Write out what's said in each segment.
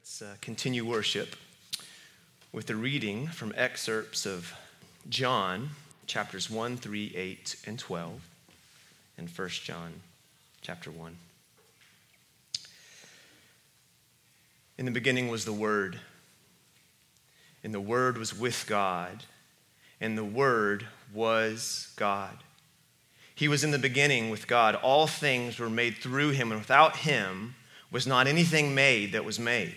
Let's uh, continue worship with a reading from excerpts of John chapters 1, 3, 8, and 12, and 1 John chapter 1. In the beginning was the Word, and the Word was with God, and the Word was God. He was in the beginning with God. All things were made through him, and without him was not anything made that was made.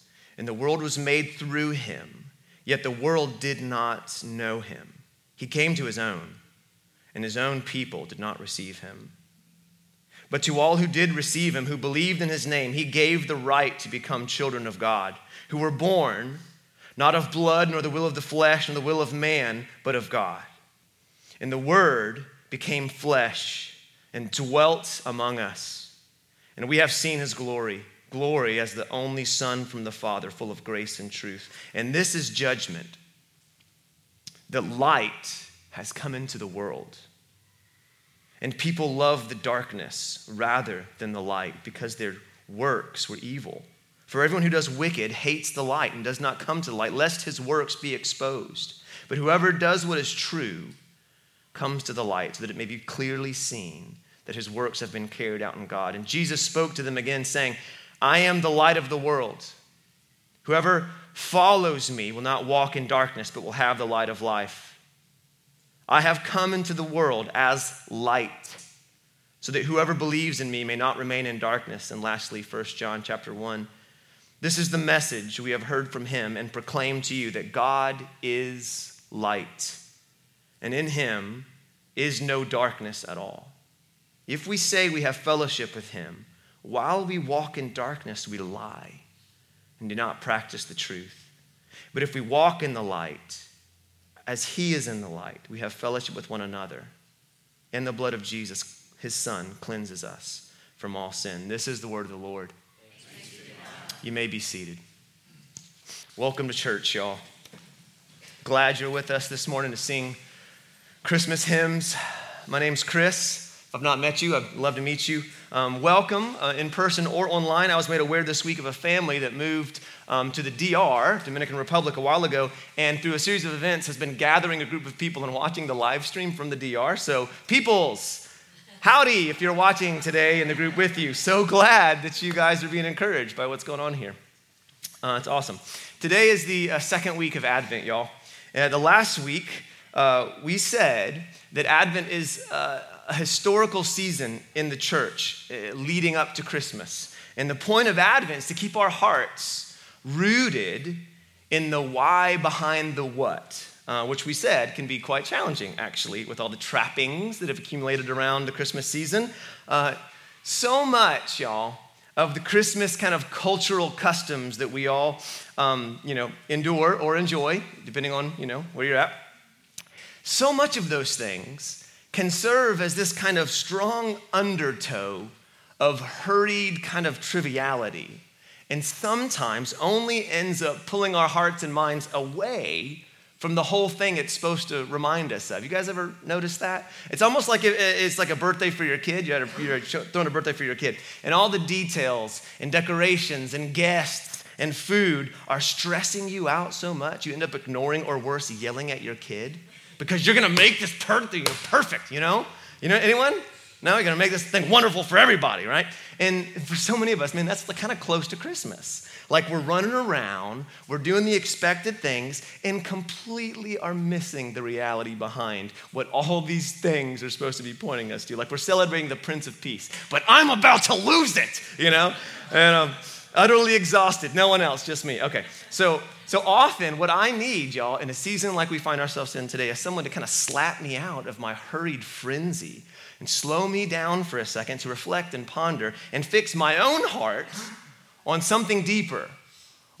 and the world was made through him, yet the world did not know him. He came to his own, and his own people did not receive him. But to all who did receive him, who believed in his name, he gave the right to become children of God, who were born not of blood, nor the will of the flesh, nor the will of man, but of God. And the Word became flesh and dwelt among us. And we have seen his glory glory as the only Son from the Father, full of grace and truth. And this is judgment that light has come into the world. And people love the darkness rather than the light because their works were evil. For everyone who does wicked hates the light and does not come to the light, lest his works be exposed. But whoever does what is true comes to the light so that it may be clearly seen that his works have been carried out in God. And Jesus spoke to them again, saying, I am the light of the world. Whoever follows me will not walk in darkness, but will have the light of life. I have come into the world as light, so that whoever believes in me may not remain in darkness. And lastly, 1 John chapter 1. This is the message we have heard from him and proclaim to you that God is light, and in him is no darkness at all. If we say we have fellowship with him, while we walk in darkness, we lie and do not practice the truth. But if we walk in the light, as He is in the light, we have fellowship with one another. And the blood of Jesus, His Son, cleanses us from all sin. This is the word of the Lord. You may be seated. Welcome to church, y'all. Glad you're with us this morning to sing Christmas hymns. My name's Chris. I've not met you, I'd love to meet you. Um, welcome uh, in person or online. I was made aware this week of a family that moved um, to the DR, Dominican Republic, a while ago, and through a series of events has been gathering a group of people and watching the live stream from the DR. So, peoples, howdy if you're watching today in the group with you. So glad that you guys are being encouraged by what's going on here. Uh, it's awesome. Today is the uh, second week of Advent, y'all. Uh, the last week, uh, we said that Advent is uh, a historical season in the church uh, leading up to Christmas. And the point of Advent is to keep our hearts rooted in the why behind the what, uh, which we said can be quite challenging, actually, with all the trappings that have accumulated around the Christmas season. Uh, so much, y'all, of the Christmas kind of cultural customs that we all, um, you know, endure or enjoy, depending on, you know, where you're at. So much of those things can serve as this kind of strong undertow of hurried kind of triviality, and sometimes only ends up pulling our hearts and minds away from the whole thing it's supposed to remind us of. You guys ever notice that? It's almost like it's like a birthday for your kid. You're throwing a birthday for your kid, and all the details and decorations and guests and food are stressing you out so much you end up ignoring or worse, yelling at your kid because you're going to make this birthday perfect, you know? You know, anyone? No, you're going to make this thing wonderful for everybody, right? And for so many of us, man, that's kind of close to Christmas. Like we're running around, we're doing the expected things, and completely are missing the reality behind what all these things are supposed to be pointing us to. Like we're celebrating the Prince of Peace, but I'm about to lose it, you know? And I'm utterly exhausted. No one else, just me. Okay, so so often, what I need, y'all, in a season like we find ourselves in today, is someone to kind of slap me out of my hurried frenzy and slow me down for a second to reflect and ponder and fix my own heart on something deeper,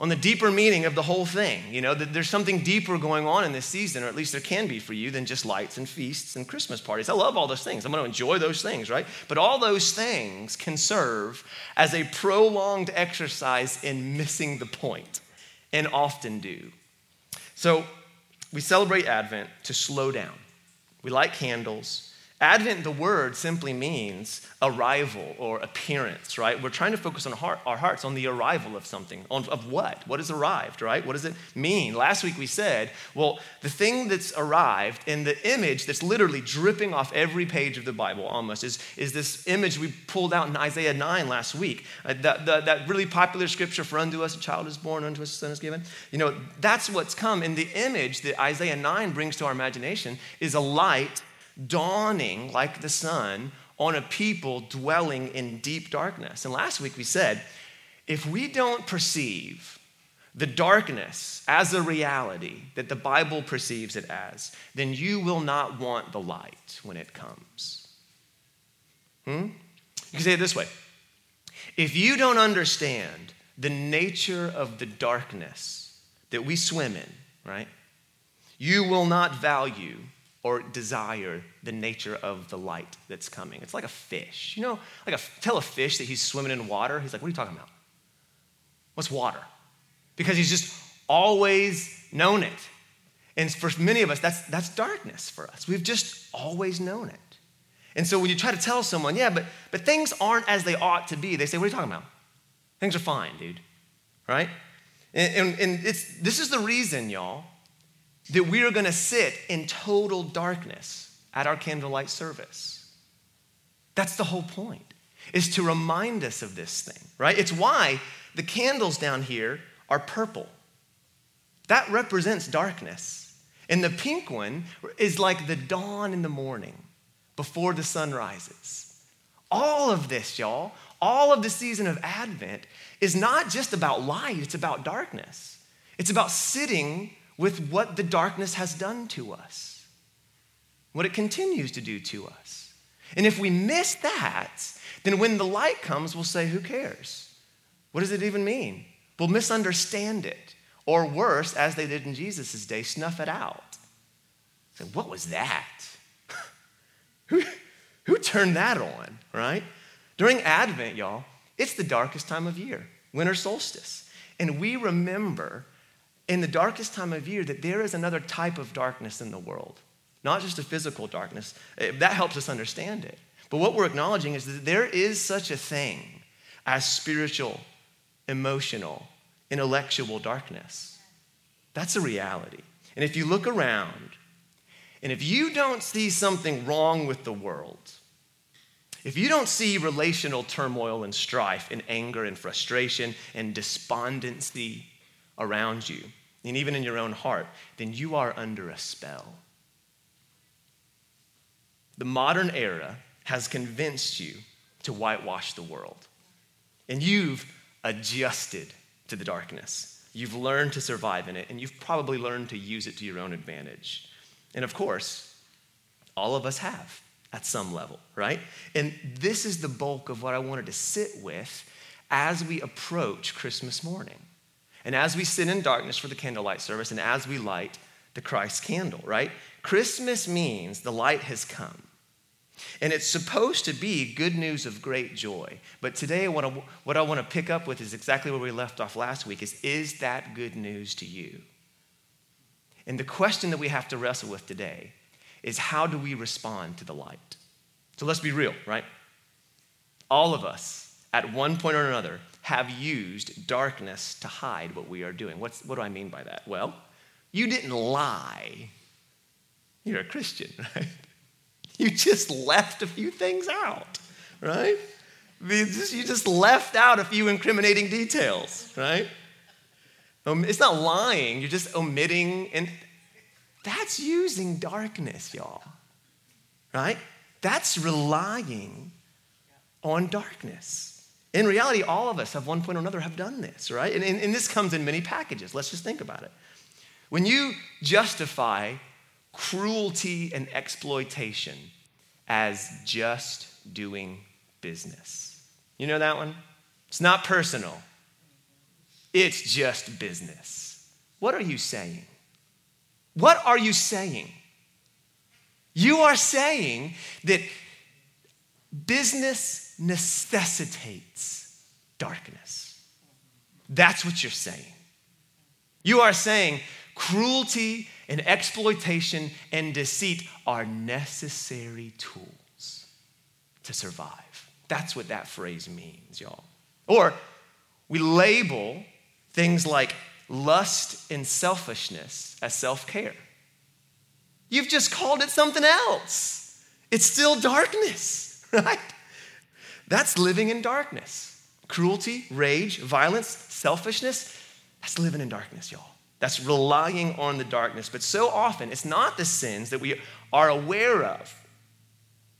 on the deeper meaning of the whole thing. You know, that there's something deeper going on in this season, or at least there can be for you, than just lights and feasts and Christmas parties. I love all those things. I'm going to enjoy those things, right? But all those things can serve as a prolonged exercise in missing the point, and often do. So we celebrate Advent to slow down. We light candles Advent, the word simply means arrival or appearance, right? We're trying to focus on heart, our hearts on the arrival of something. On, of what? What has arrived, right? What does it mean? Last week we said, well, the thing that's arrived in the image that's literally dripping off every page of the Bible almost is, is this image we pulled out in Isaiah 9 last week. Uh, that, the, that really popular scripture, for unto us a child is born, unto us a son is given. You know, that's what's come. And the image that Isaiah 9 brings to our imagination is a light dawning like the sun on a people dwelling in deep darkness. And last week we said, if we don't perceive the darkness as a reality that the Bible perceives it as, then you will not want the light when it comes. Hmm? You can say it this way if you don't understand the nature of the darkness that we swim in, right, you will not value or desire the nature of the light that's coming. It's like a fish. You know, like a, tell a fish that he's swimming in water. He's like, what are you talking about? What's water? Because he's just always known it. And for many of us, that's, that's darkness for us. We've just always known it. And so when you try to tell someone, yeah, but, but things aren't as they ought to be, they say, what are you talking about? Things are fine, dude. Right? And, and, and it's, this is the reason, y'all, that we are going to sit in total darkness at our candlelight service. That's the whole point, is to remind us of this thing, right? It's why the candles down here are purple. That represents darkness. And the pink one is like the dawn in the morning before the sun rises. All of this, y'all, all of the season of Advent is not just about light, it's about darkness. It's about sitting with what the darkness has done to us, what it continues to do to us. And if we miss that, then when the light comes, we'll say, Who cares? What does it even mean? We'll misunderstand it. Or worse, as they did in Jesus' day, snuff it out. Say, What was that? who, who turned that on, right? During Advent, y'all, it's the darkest time of year, winter solstice. And we remember in the darkest time of year that there is another type of darkness in the world, not just a physical darkness. Eh, that helps us understand it. But what we're acknowledging is that there is such a thing as spiritual, emotional, intellectual darkness. That's a reality. And if you look around, and if you don't see something wrong with the world, if you don't see relational turmoil and strife and anger and frustration and despondency around you, and even in your own heart, then you are under a spell. The modern era has convinced you to whitewash the world, and you've adjusted to the darkness. You've learned to survive in it, and you've probably learned to use it to your own advantage. And of course, all of us have at some level, right? And this is the bulk of what I wanted to sit with as we approach Christmas morning. And as we sit in darkness for the candlelight service and as we light the Christ candle, right? Christmas means the light has come. And it's supposed to be good news of great joy. But today, what I, what I want to pick up with is exactly where we left off last week is, is that good news to you? And the question that we have to wrestle with today is how do we respond to the light? So let's be real, right? All of us, at one point or another, have used darkness to hide what we are doing. What's, what do I mean by that? Well, you didn't lie. You're a Christian, right? You just left a few things out, right? You just left out a few incriminating details, right? Um, it's not lying, you're just omitting, and that's using darkness, y'all, right? That's relying on darkness. In reality, all of us, at one point or another, have done this, right? And, and, and this comes in many packages. Let's just think about it. When you justify cruelty and exploitation as just doing business, you know that one? It's not personal, It's just business. What are you saying? What are you saying? You are saying that business necessitates darkness. That's what you're saying. You are saying cruelty and exploitation and deceit are necessary tools to survive. That's what that phrase means, y'all. Or we label things like lust and selfishness as self care. You've just called it something else. It's still darkness, right? That's living in darkness. Cruelty, rage, violence, selfishness, that's living in darkness, y'all. That's relying on the darkness. But so often, it's not the sins that we are aware of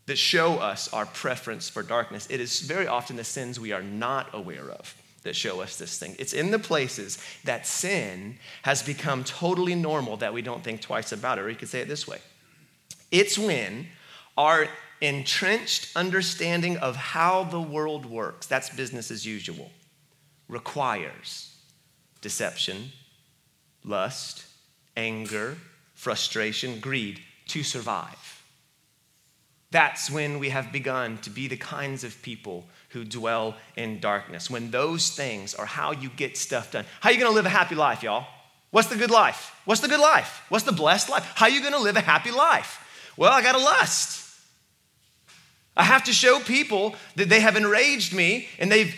that show us our preference for darkness. It is very often the sins we are not aware of that show us this thing. It's in the places that sin has become totally normal that we don't think twice about it. Or you could say it this way it's when our entrenched understanding of how the world works, that's business as usual, requires deception, lust, anger, frustration, greed to survive. That's when we have begun to be the kinds of people who dwell in darkness. When those things are how you get stuff done. How are you to live a happy life, y'all? What's the good life? What's the good life? What's the blessed life? How are you to live a happy life? Well, I got to lust. I have to show people that they have enraged me and they've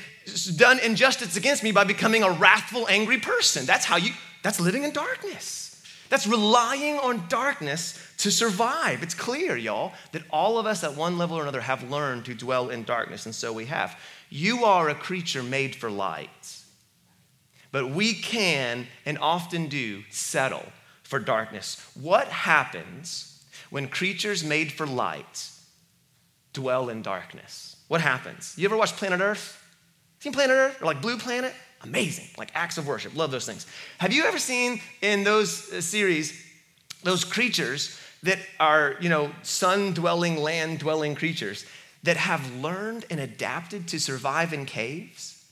done injustice against me by becoming a wrathful, angry person. That's how you, that's living in darkness. That's relying on darkness to survive. It's clear, y'all, that all of us at one level or another have learned to dwell in darkness, and so we have. You are a creature made for light. But we can and often do settle for darkness. What happens when creatures made for light dwell in darkness? What happens? You ever watch Planet Earth? Seen Planet Earth? Or like Blue Planet? Amazing, like acts of worship. Love those things. Have you ever seen in those uh, series those creatures that are, you know, sun dwelling, land dwelling creatures that have learned and adapted to survive in caves?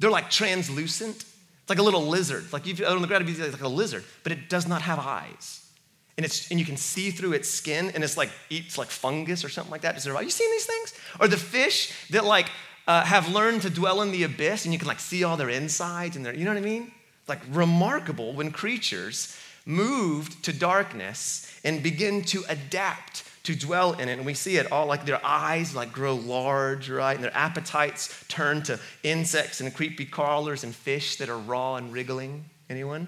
They're like translucent. It's like a little lizard. Like you've on the ground, it's like a lizard, but it does not have eyes. And, it's, and you can see through its skin, and it's like eats like fungus or something like that to survive. You seen these things? Or the fish that like uh, have learned to dwell in the abyss and you can like see all their insides and their, you know what I mean? Like remarkable when creatures moved to darkness and begin to adapt to dwell in it. And we see it all like their eyes like grow large, right? And their appetites turn to insects and creepy crawlers and fish that are raw and wriggling. Anyone?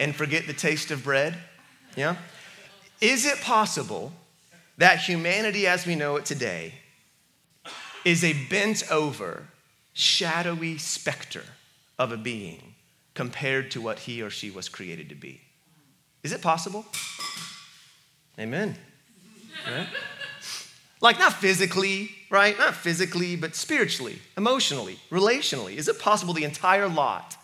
And forget the taste of bread? Yeah? Is it possible that humanity as we know it today is a bent over, shadowy specter of a being compared to what he or she was created to be. Is it possible? Amen. Right? Like, not physically, right? Not physically, but spiritually, emotionally, relationally. Is it possible the entire lot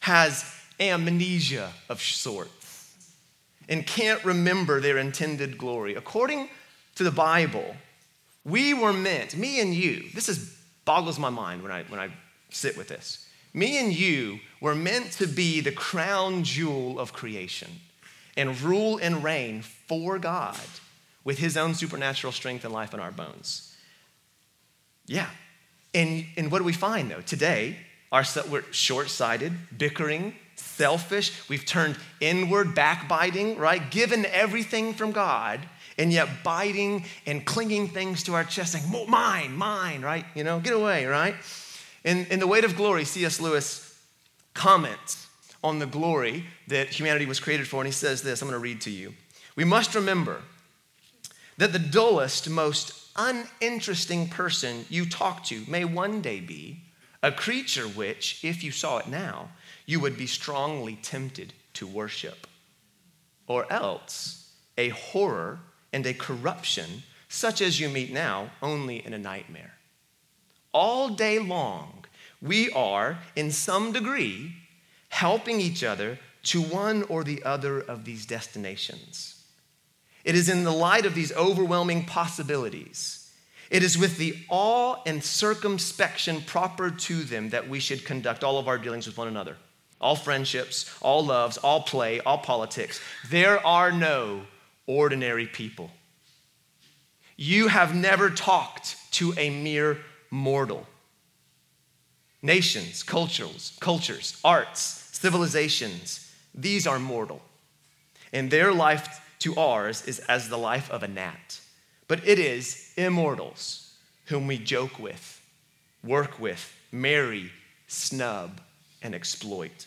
has amnesia of sorts and can't remember their intended glory? According to the Bible, we were meant, me and you, this is boggles my mind when I, when I sit with this. Me and you were meant to be the crown jewel of creation and rule and reign for God with his own supernatural strength and life in our bones. Yeah. And, and what do we find though? Today, our, we're short sighted, bickering, selfish. We've turned inward, backbiting, right? Given everything from God and yet biting and clinging things to our chest, saying, mine, mine, right? You know, get away, right? In, in The Weight of Glory, C.S. Lewis comments on the glory that humanity was created for, and he says this I'm going to read to you. We must remember that the dullest, most uninteresting person you talk to may one day be a creature which, if you saw it now, you would be strongly tempted to worship, or else a horror and a corruption such as you meet now only in a nightmare. All day long, we are, in some degree, helping each other to one or the other of these destinations. It is in the light of these overwhelming possibilities It is with the awe and circumspection proper to them that we should conduct all of our dealings with one another. All friendships, all loves, all play, all politics. There are no ordinary people. You have never talked to a mere mortal. Nations, cultures, cultures, arts, civilizations, these are mortal. And their life to ours is as the life of a gnat. But it is immortals whom we joke with, work with, marry, snub, and exploit.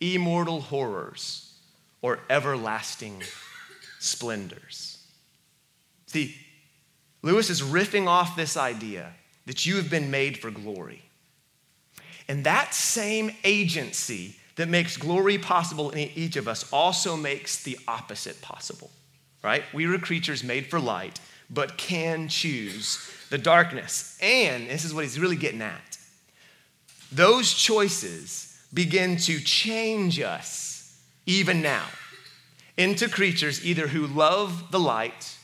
Immortal horrors or everlasting splendors. See, Lewis is riffing off this idea that you have been made for glory. And that same agency that makes glory possible in each of us also makes the opposite possible, right? We are creatures made for light, but can choose the darkness. And this is what he's really getting at those choices begin to change us even now into creatures either who love the light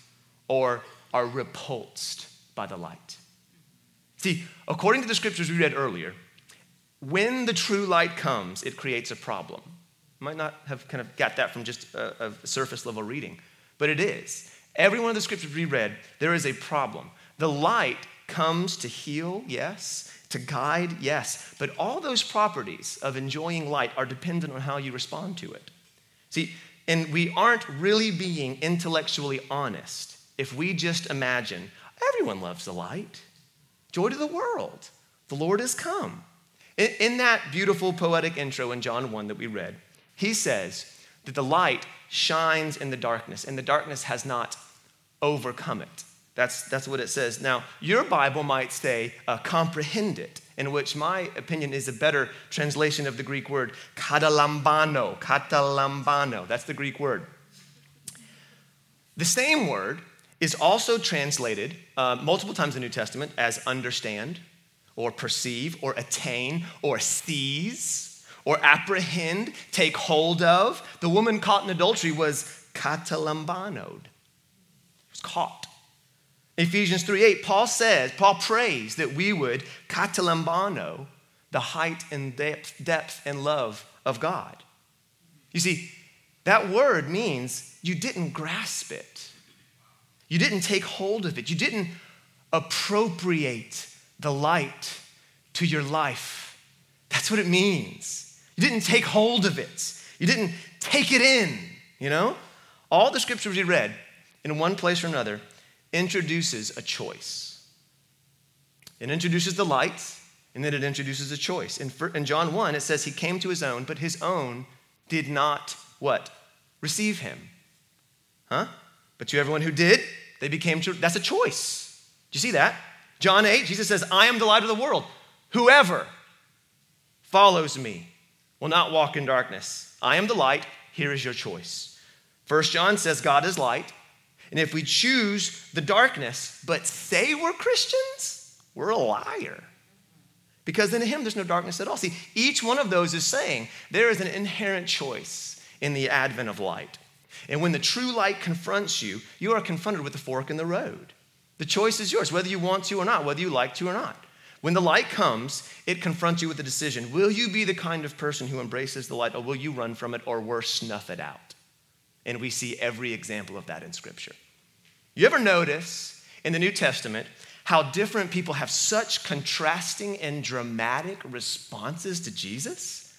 or are repulsed by the light. See, according to the scriptures we read earlier, when the true light comes, it creates a problem. Might not have kind of got that from just a, a surface level reading, but it is. Every one of the scriptures we read, there is a problem. The light comes to heal, yes, to guide, yes, but all those properties of enjoying light are dependent on how you respond to it. See, and we aren't really being intellectually honest if we just imagine everyone loves the light. Joy to the world. The Lord has come. In, in that beautiful poetic intro in John 1 that we read, he says that the light shines in the darkness, and the darkness has not overcome it. That's, that's what it says. Now, your Bible might say uh, comprehend it, in which my opinion is a better translation of the Greek word katalambano. Katalambano. That's the Greek word. The same word is also translated uh, multiple times in the New Testament as understand or perceive or attain or seize or apprehend, take hold of. The woman caught in adultery was katalambanoed, was caught. Ephesians 3 8, Paul says, Paul prays that we would katalambano the height and depth, depth and love of God. You see, that word means you didn't grasp it. You didn't take hold of it. You didn't appropriate the light to your life. That's what it means. You didn't take hold of it, you didn't take it in, you know? All the scriptures we read, in one place or another, introduces a choice. It introduces the light, and then it introduces a choice. In, in John 1, it says he came to his own, but his own did not what? Receive him. Huh? But to everyone who did, they became true. That's a choice. Do you see that? John 8, Jesus says, I am the light of the world. Whoever follows me will not walk in darkness. I am the light. Here is your choice. First John says God is light. And if we choose the darkness, but say we're Christians, we're a liar. Because in Him, there's no darkness at all. See, each one of those is saying there is an inherent choice in the advent of light. And when the true light confronts you, you are confronted with the fork in the road. The choice is yours, whether you want to or not, whether you like to or not. When the light comes, it confronts you with a decision. Will you be the kind of person who embraces the light, or will you run from it, or worse, snuff it out? And we see every example of that in Scripture. You ever notice in the New Testament how different people have such contrasting and dramatic responses to Jesus?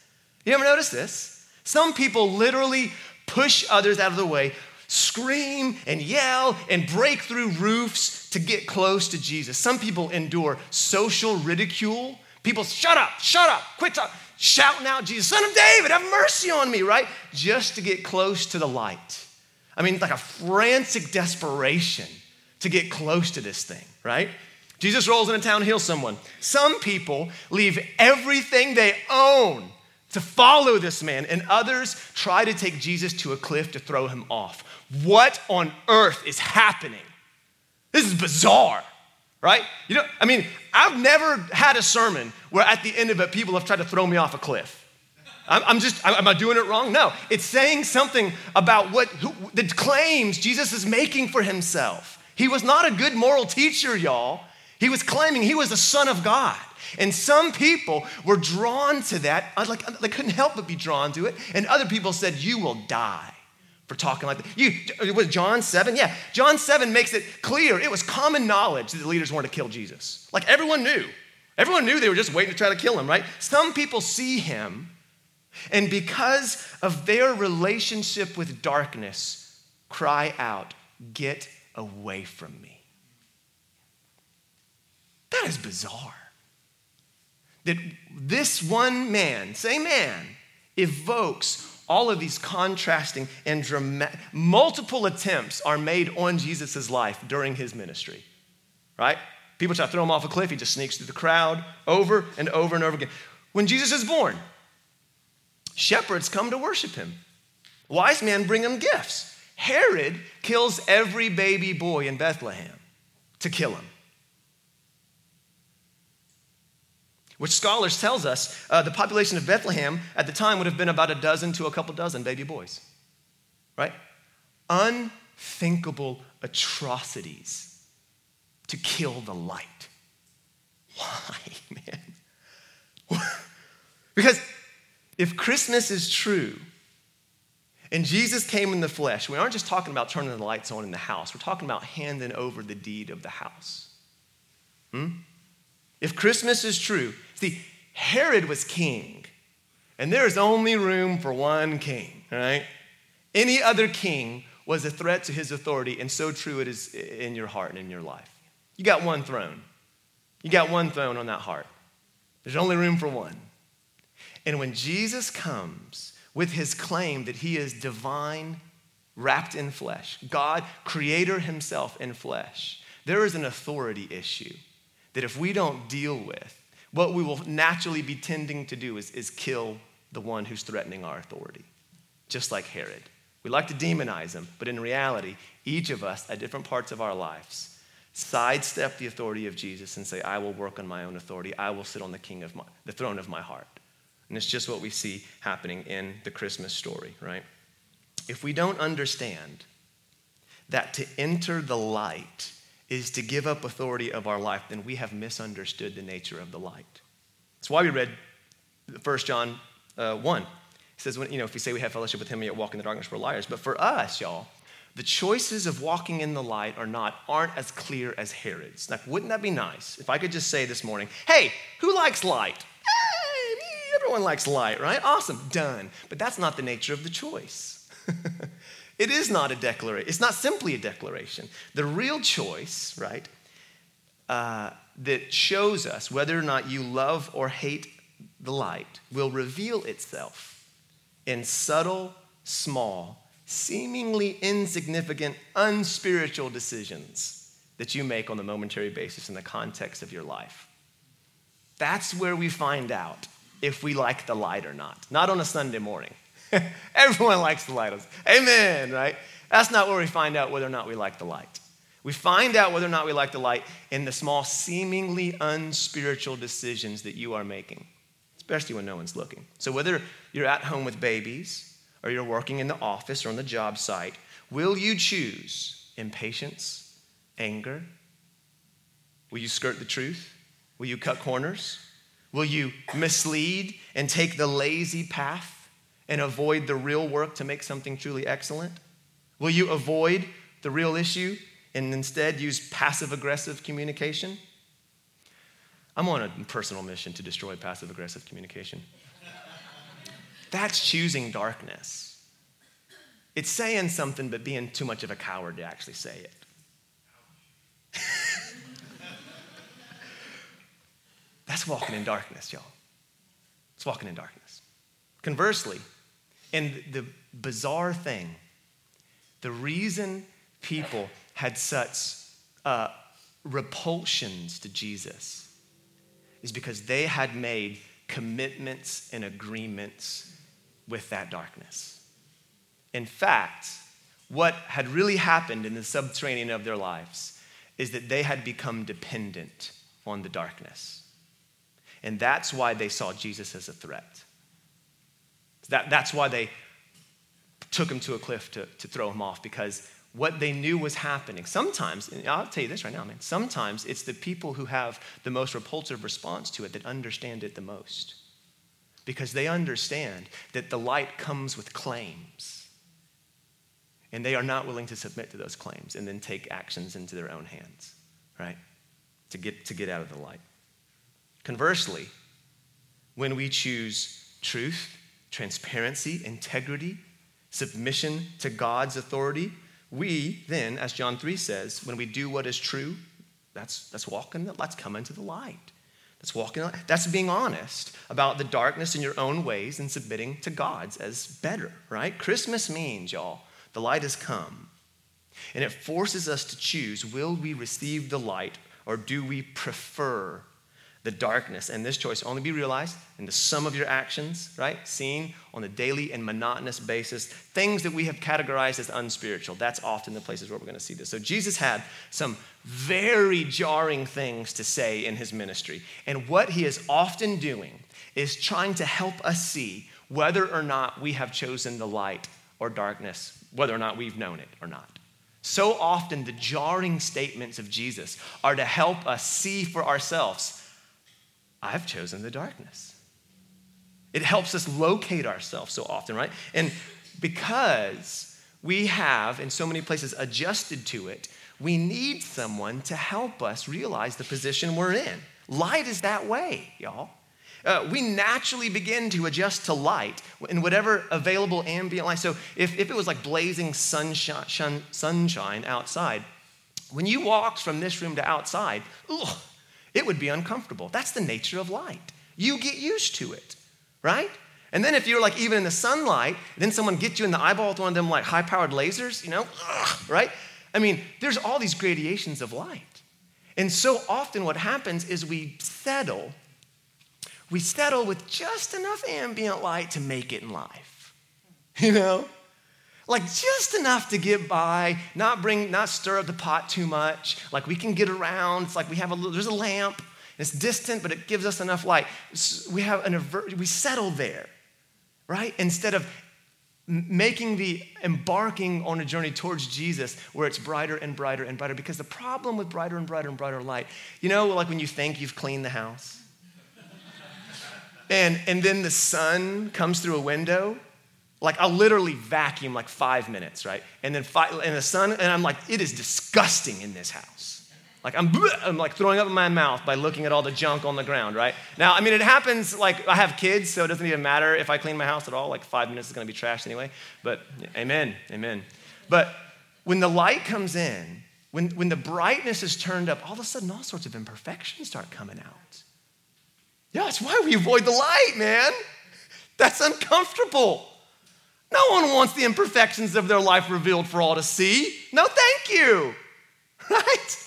You ever notice this? Some people literally push others out of the way, scream and yell and break through roofs to get close to Jesus. Some people endure social ridicule. People, shut up, shut up, quit talking, shouting out, Jesus, son of David, have mercy on me, right? Just to get close to the light. I mean, like a frantic desperation to get close to this thing, right? Jesus rolls into town, heals someone. Some people leave everything they own to follow this man, and others try to take Jesus to a cliff to throw him off. What on earth is happening? This is bizarre, right? You know, I mean, I've never had a sermon where at the end of it, people have tried to throw me off a cliff. I'm just, am I doing it wrong? No. It's saying something about what who, the claims Jesus is making for himself. He was not a good moral teacher, y'all. He was claiming he was the Son of God. And some people were drawn to that, uh, like they couldn't help but be drawn to it. And other people said, You will die for talking like that. You, was John 7? Yeah, John 7 makes it clear it was common knowledge that the leaders wanted to kill Jesus. Like everyone knew. Everyone knew they were just waiting to try to kill him, right? Some people see him, and because of their relationship with darkness, cry out, Get away from me. That is bizarre that this one man, same man, evokes all of these contrasting and dramatic, multiple attempts are made on Jesus' life during his ministry, right? People try to throw him off a cliff, he just sneaks through the crowd over and over and over again. When Jesus is born, shepherds come to worship him. Wise men bring him gifts. Herod kills every baby boy in Bethlehem to kill him. Which scholars tells us uh, the population of bethlehem at the time would have been about a dozen to a couple dozen baby boys right? Unthinkable atrocities to kill the light. Why man? Because if christmas is true and jesus came in the flesh we aren't just talking about turning the lights on in the house. We're talking about handing over the deed of the house. Hmm? If christmas is true See, Herod was king, and there is only room for one king, right? Any other king was a threat to his authority, and so true it is in your heart and in your life. You got one throne. You got one throne on that heart. There's only room for one. And when Jesus comes with his claim that he is divine, wrapped in flesh, God, creator himself in flesh, there is an authority issue that if we don't deal with, what we will naturally be tending to do is, is kill the one who's threatening our authority, just like Herod. We like to demonize him, but in reality, each of us at different parts of our lives sidestep the authority of Jesus and say, I will work on my own authority. I will sit on the king of my, the throne of my heart. And it's just what we see happening in the Christmas story, right? If we don't understand that to enter the light is to give up authority of our life, then we have misunderstood the nature of the light. That's why we read 1 John uh, 1. It says, when, you know, if we say we have fellowship with him, yet walk in the darkness, we're liars. But for us, y'all, the choices of walking in the light are not aren't as clear as Herod's. Like, wouldn't that be nice if I could just say this morning, "Hey, who likes light?" Everyone likes light, right? Awesome, done. But that's not the nature of the choice. It is not a declaration. It's not simply a declaration. The real choice, right, uh, that shows us whether or not you love or hate the light will reveal itself in subtle, small, seemingly insignificant, unspiritual decisions that you make on a momentary basis in the context of your life. That's where we find out if we like the light or not, not on a Sunday morning. Everyone likes the light. Amen, right? That's not where we find out whether or not we like the light. We find out whether or not we like the light in the small, seemingly unspiritual decisions that you are making, especially when no one's looking. So, whether you're at home with babies or you're working in the office or on the job site, will you choose impatience, anger? Will you skirt the truth? Will you cut corners? Will you mislead and take the lazy path? And avoid the real work to make something truly excellent? Will you avoid the real issue and instead use passive aggressive communication? I'm on a personal mission to destroy passive aggressive communication. That's choosing darkness. It's saying something, but being too much of a coward to actually say it. That's walking in darkness, y'all. It's walking in darkness. Conversely, and the bizarre thing, the reason people had such uh, repulsions to Jesus is because they had made commitments and agreements with that darkness. In fact, what had really happened in the subterranean of their lives is that they had become dependent on the darkness. And that's why they saw Jesus as a threat. That, that's why they took him to a cliff to, to throw him off, because what they knew was happening. Sometimes, I'll tell you this right now, man, sometimes it's the people who have the most repulsive response to it that understand it the most. Because they understand that the light comes with claims. And they are not willing to submit to those claims and then take actions into their own hands, right? To get, to get out of the light. Conversely, when we choose truth, transparency, integrity, submission to God's authority, we then, as John 3 says, when we do what is true, that's, that's walking, let's come into the light. That's walking, that's being honest about the darkness in your own ways and submitting to God's as better, right? Christmas means, y'all, the light has come. And it forces us to choose will we receive the light or do we prefer the darkness. And this choice only be realized in the sum of your actions, right? Seen on a daily and monotonous basis. Things that we have categorized as unspiritual. That's often the places where we're going to see this. So Jesus had some very jarring things to say in his ministry. And what he is often doing is trying to help us see whether or not we have chosen the light or darkness, whether or not we've known it or not. So often, the jarring statements of Jesus are to help us see for ourselves I've chosen the darkness. It helps us locate ourselves so often, right? And because we have, in so many places, adjusted to it, we need someone to help us realize the position we're in. Light is that way, y'all. Uh, we naturally begin to adjust to light in whatever available ambient light. So if, if it was like blazing sunshine, sunshine outside, when you walked from this room to outside, ugh, it would be uncomfortable. That's the nature of light. You get used to it, right? And then if you're like even in the sunlight, then someone gets you in the eyeball with one of them like high powered lasers, you know, ugh, right? I mean, there's all these gradations of light. And so often what happens is we settle, we settle with just enough ambient light to make it in life, you know? Like just enough to get by, not bring, not stir up the pot too much. Like we can get around. It's like we have a little, there's a lamp. It's distant, but it gives us enough light. We have an aver- we settle there, right? Instead of making the embarking on a journey towards Jesus where it's brighter and brighter and brighter. Because the problem with brighter and brighter and brighter light, you know, like when you think you've cleaned the house, and and then the sun comes through a window like I'll literally vacuum like five minutes, right? And then five, and the sun, and I'm like, it is disgusting in this house. Like I'm, I'm like throwing up in my mouth by looking at all the junk on the ground, right? Now, I mean, it happens. Like I have kids, so it doesn't even matter if I clean my house at all. Like five minutes is going to be trashed anyway. But amen, amen. But when the light comes in, when when the brightness is turned up, all of a sudden, all sorts of imperfections start coming out. Yeah, that's why we avoid the light, man. That's uncomfortable. No one wants the imperfections of their life revealed for all to see. No, thank you. Right?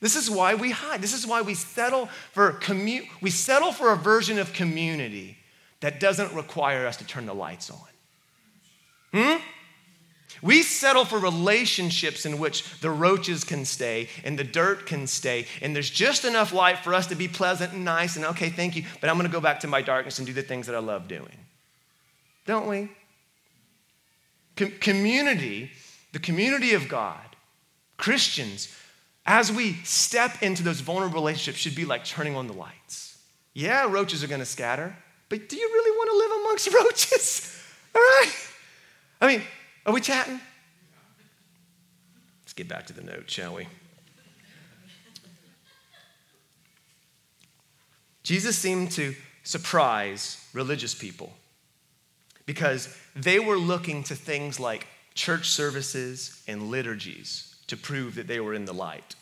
This is why we hide. This is why we settle for commu- we settle for a version of community that doesn't require us to turn the lights on. Hmm? We settle for relationships in which the roaches can stay and the dirt can stay, and there's just enough light for us to be pleasant and nice and okay, thank you, but I'm gonna go back to my darkness and do the things that I love doing. Don't we? Com- community, the community of God, Christians, as we step into those vulnerable relationships, should be like turning on the lights. Yeah, roaches are going to scatter, but do you really want to live amongst roaches? All right? I mean, are we chatting? Let's get back to the note, shall we? Jesus seemed to surprise religious people because they were looking to things like church services and liturgies to prove that they were in the light.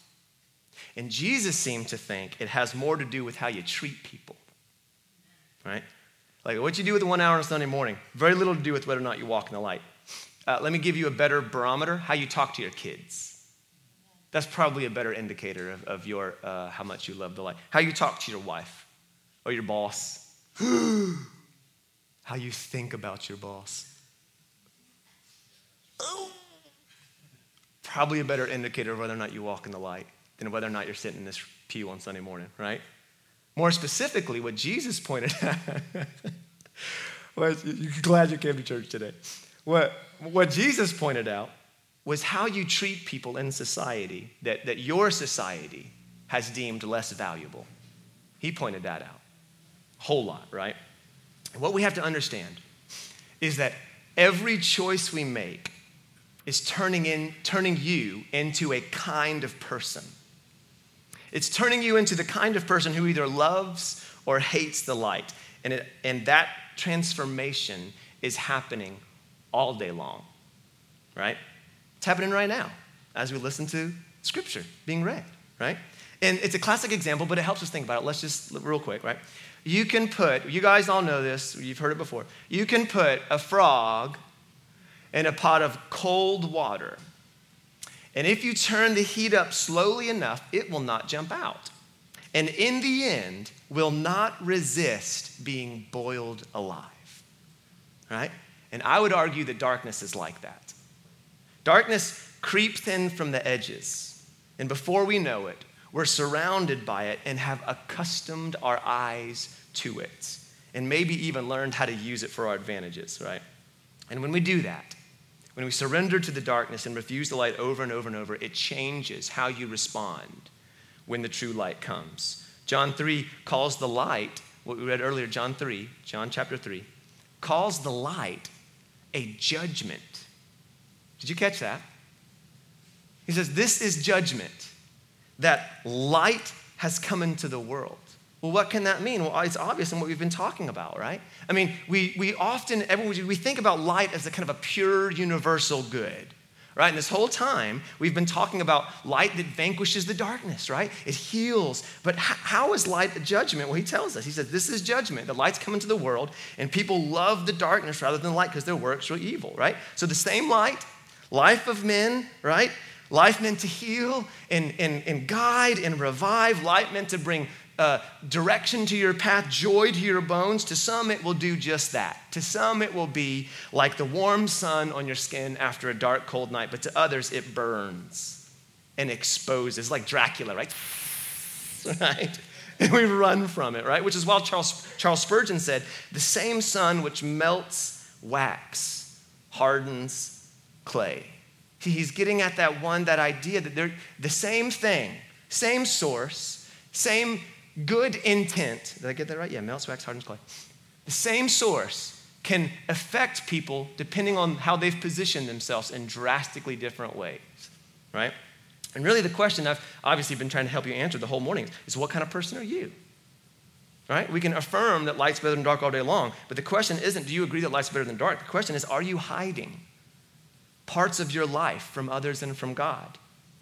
And Jesus seemed to think it has more to do with how you treat people, right? Like what you do with the one hour on Sunday morning, very little to do with whether or not you walk in the light. Uh, let me give you a better barometer how you talk to your kids. That's probably a better indicator of, of your, uh, how much you love the light. How you talk to your wife or your boss. how you think about your boss. Probably a better indicator of whether or not you walk in the light than whether or not you're sitting in this pew on Sunday morning, right? More specifically, what Jesus pointed out. well, you're glad you came to church today. What, what Jesus pointed out was how you treat people in society that, that your society has deemed less valuable. He pointed that out. Whole lot, right? What we have to understand is that every choice we make is turning, in, turning you into a kind of person. It's turning you into the kind of person who either loves or hates the light. And, it, and that transformation is happening all day long, right? It's happening right now as we listen to scripture being read, right? And it's a classic example, but it helps us think about it. Let's just, real quick, right? You can put, you guys all know this, you've heard it before. You can put a frog in a pot of cold water. And if you turn the heat up slowly enough, it will not jump out. And in the end, will not resist being boiled alive. Right? And I would argue that darkness is like that. Darkness creeps in from the edges. And before we know it, we're surrounded by it and have accustomed our eyes to it. And maybe even learned how to use it for our advantages, right? And when we do that, when we surrender to the darkness and refuse the light over and over and over, it changes how you respond when the true light comes. John 3 calls the light, what we read earlier, John 3, John chapter 3, calls the light a judgment. Did you catch that? He says, This is judgment, that light has come into the world. Well, what can that mean? Well, it's obvious in what we've been talking about, right? I mean, we, we often, we think about light as a kind of a pure universal good, right? And this whole time, we've been talking about light that vanquishes the darkness, right? It heals. But how is light a judgment? Well, he tells us. He says, This is judgment. The light's come into the world, and people love the darkness rather than light because their works were evil, right? So the same light, life of men, right? Life meant to heal and, and, and guide and revive, light meant to bring uh, direction to your path, joy to your bones. To some, it will do just that. To some, it will be like the warm sun on your skin after a dark, cold night. But to others, it burns and exposes, like Dracula, right? right? And we run from it, right? Which is why Charles, Charles Spurgeon said, the same sun which melts wax hardens clay. He's getting at that one, that idea that they're the same thing, same source, same good intent. Did I get that right? Yeah, melts wax, hardens clay. The same source can affect people depending on how they've positioned themselves in drastically different ways, right? And really, the question I've obviously been trying to help you answer the whole morning is what kind of person are you? Right? We can affirm that light's better than dark all day long, but the question isn't do you agree that light's better than dark? The question is are you hiding parts of your life from others and from God?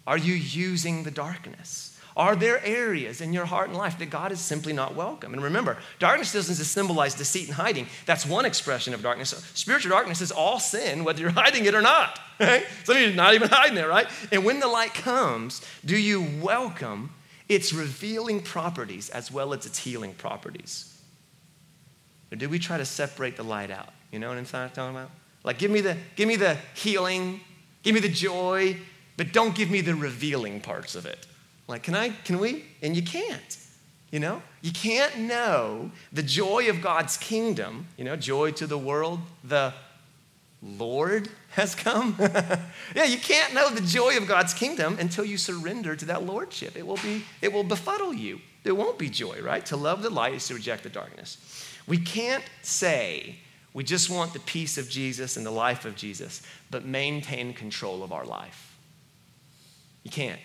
Are you using the darkness? Are there areas in your heart and life that God is simply not welcome? And remember, darkness doesn't just symbolize deceit and hiding. That's one expression of darkness. Spiritual darkness is all sin, whether you're hiding it or not. Right? Some of you are not even hiding it, right? And when the light comes, do you welcome its revealing properties as well as its healing properties? Or do we try to separate the light out? You know what I'm talking about? Like, give me the, give me the healing, give me the joy, but don't give me the revealing parts of it. Like, can I, can we? And you can't. You know, you can't know the joy of God's kingdom, you know, joy to the world, the Lord has come. yeah, you can't know the joy of God's kingdom until you surrender to that lordship. It will be, it will befuddle you. There won't be joy, right? To love the light is to reject the darkness. We can't say we just want the peace of Jesus and the life of Jesus, but maintain control of our life. You can't.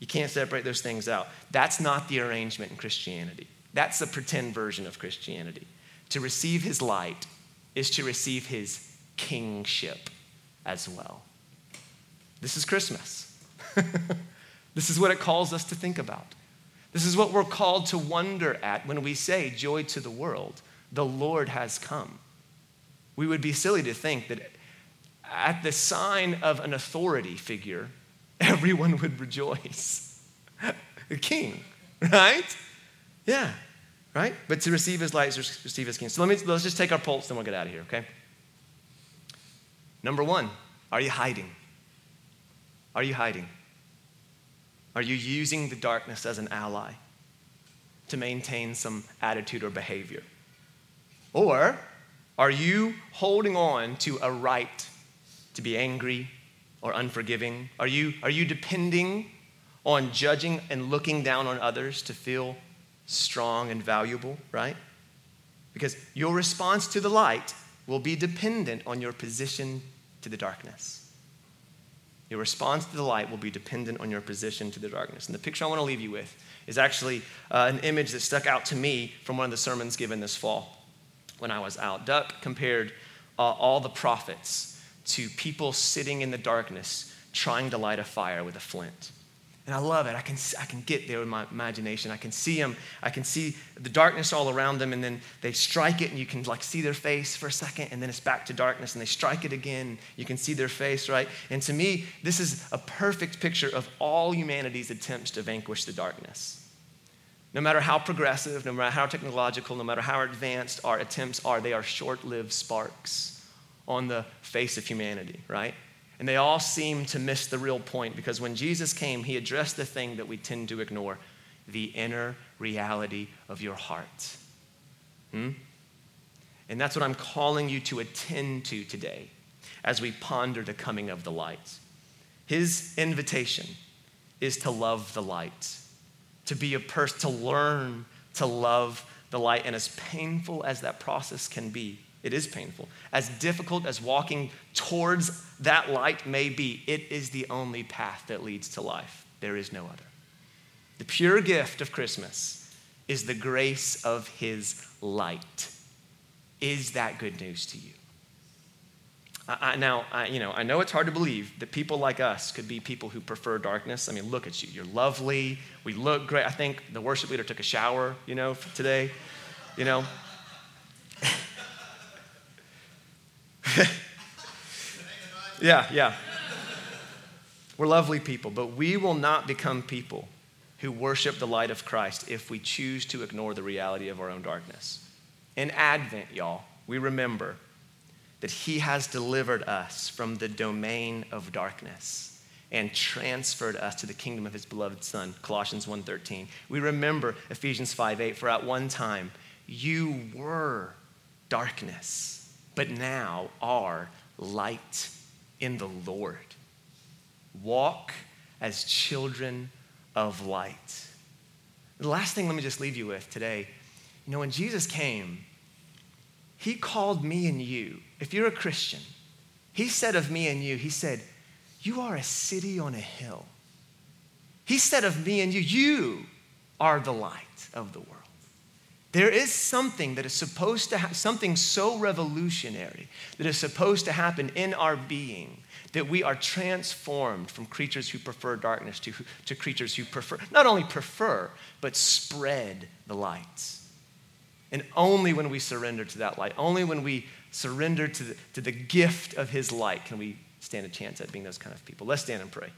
You can't separate those things out. That's not the arrangement in Christianity. That's the pretend version of Christianity. To receive his light is to receive his kingship as well. This is Christmas. this is what it calls us to think about. This is what we're called to wonder at when we say, Joy to the world, the Lord has come. We would be silly to think that at the sign of an authority figure, everyone would rejoice. the king, right? Yeah, right? But to receive his light is receive his king. So let me, let's just take our pulse, then we'll get out of here, okay? Number one, are you hiding? Are you hiding? Are you using the darkness as an ally to maintain some attitude or behavior? Or are you holding on to a right to be angry, or unforgiving? Are you, are you depending on judging and looking down on others to feel strong and valuable, right? Because your response to the light will be dependent on your position to the darkness. Your response to the light will be dependent on your position to the darkness. And the picture I want to leave you with is actually uh, an image that stuck out to me from one of the sermons given this fall when I was out. Duck compared uh, all the prophets to people sitting in the darkness trying to light a fire with a flint. And I love it. I can, I can get there with my imagination. I can see them. I can see the darkness all around them, and then they strike it, and you can like see their face for a second, and then it's back to darkness, and they strike it again. You can see their face, right? And to me, this is a perfect picture of all humanity's attempts to vanquish the darkness. No matter how progressive, no matter how technological, no matter how advanced our attempts are, they are short lived sparks on the face of humanity, right? And they all seem to miss the real point because when Jesus came, he addressed the thing that we tend to ignore the inner reality of your heart. Hmm? And that's what I'm calling you to attend to today as we ponder the coming of the light. His invitation is to love the light, to be a person, to learn to love the light. And as painful as that process can be, it is painful. As difficult as walking towards that light may be, it is the only path that leads to life. There is no other. The pure gift of Christmas is the grace of His light. Is that good news to you? I, I, now, I, you know, I know it's hard to believe that people like us could be people who prefer darkness. I mean, look at you. You're lovely. We look great. I think the worship leader took a shower, you know, today. You know, yeah, yeah. We're lovely people, but we will not become people who worship the light of Christ if we choose to ignore the reality of our own darkness. In Advent, y'all, we remember that He has delivered us from the domain of darkness and transferred us to the kingdom of His beloved Son, Colossians 1.13. We remember Ephesians 5.8, for at one time you were darkness but now are light in the Lord. Walk as children of light. The last thing let me just leave you with today you know, when Jesus came, he called me and you, if you're a Christian, he said of me and you, he said, You are a city on a hill. He said of me and you, You are the light of the world. There is something that is supposed to have something so revolutionary that is supposed to happen in our being that we are transformed from creatures who prefer darkness to, to creatures who prefer, not only prefer, but spread the light. And only when we surrender to that light, only when we surrender to the, to the gift of His light, can we stand a chance at being those kind of people. Let's stand and pray.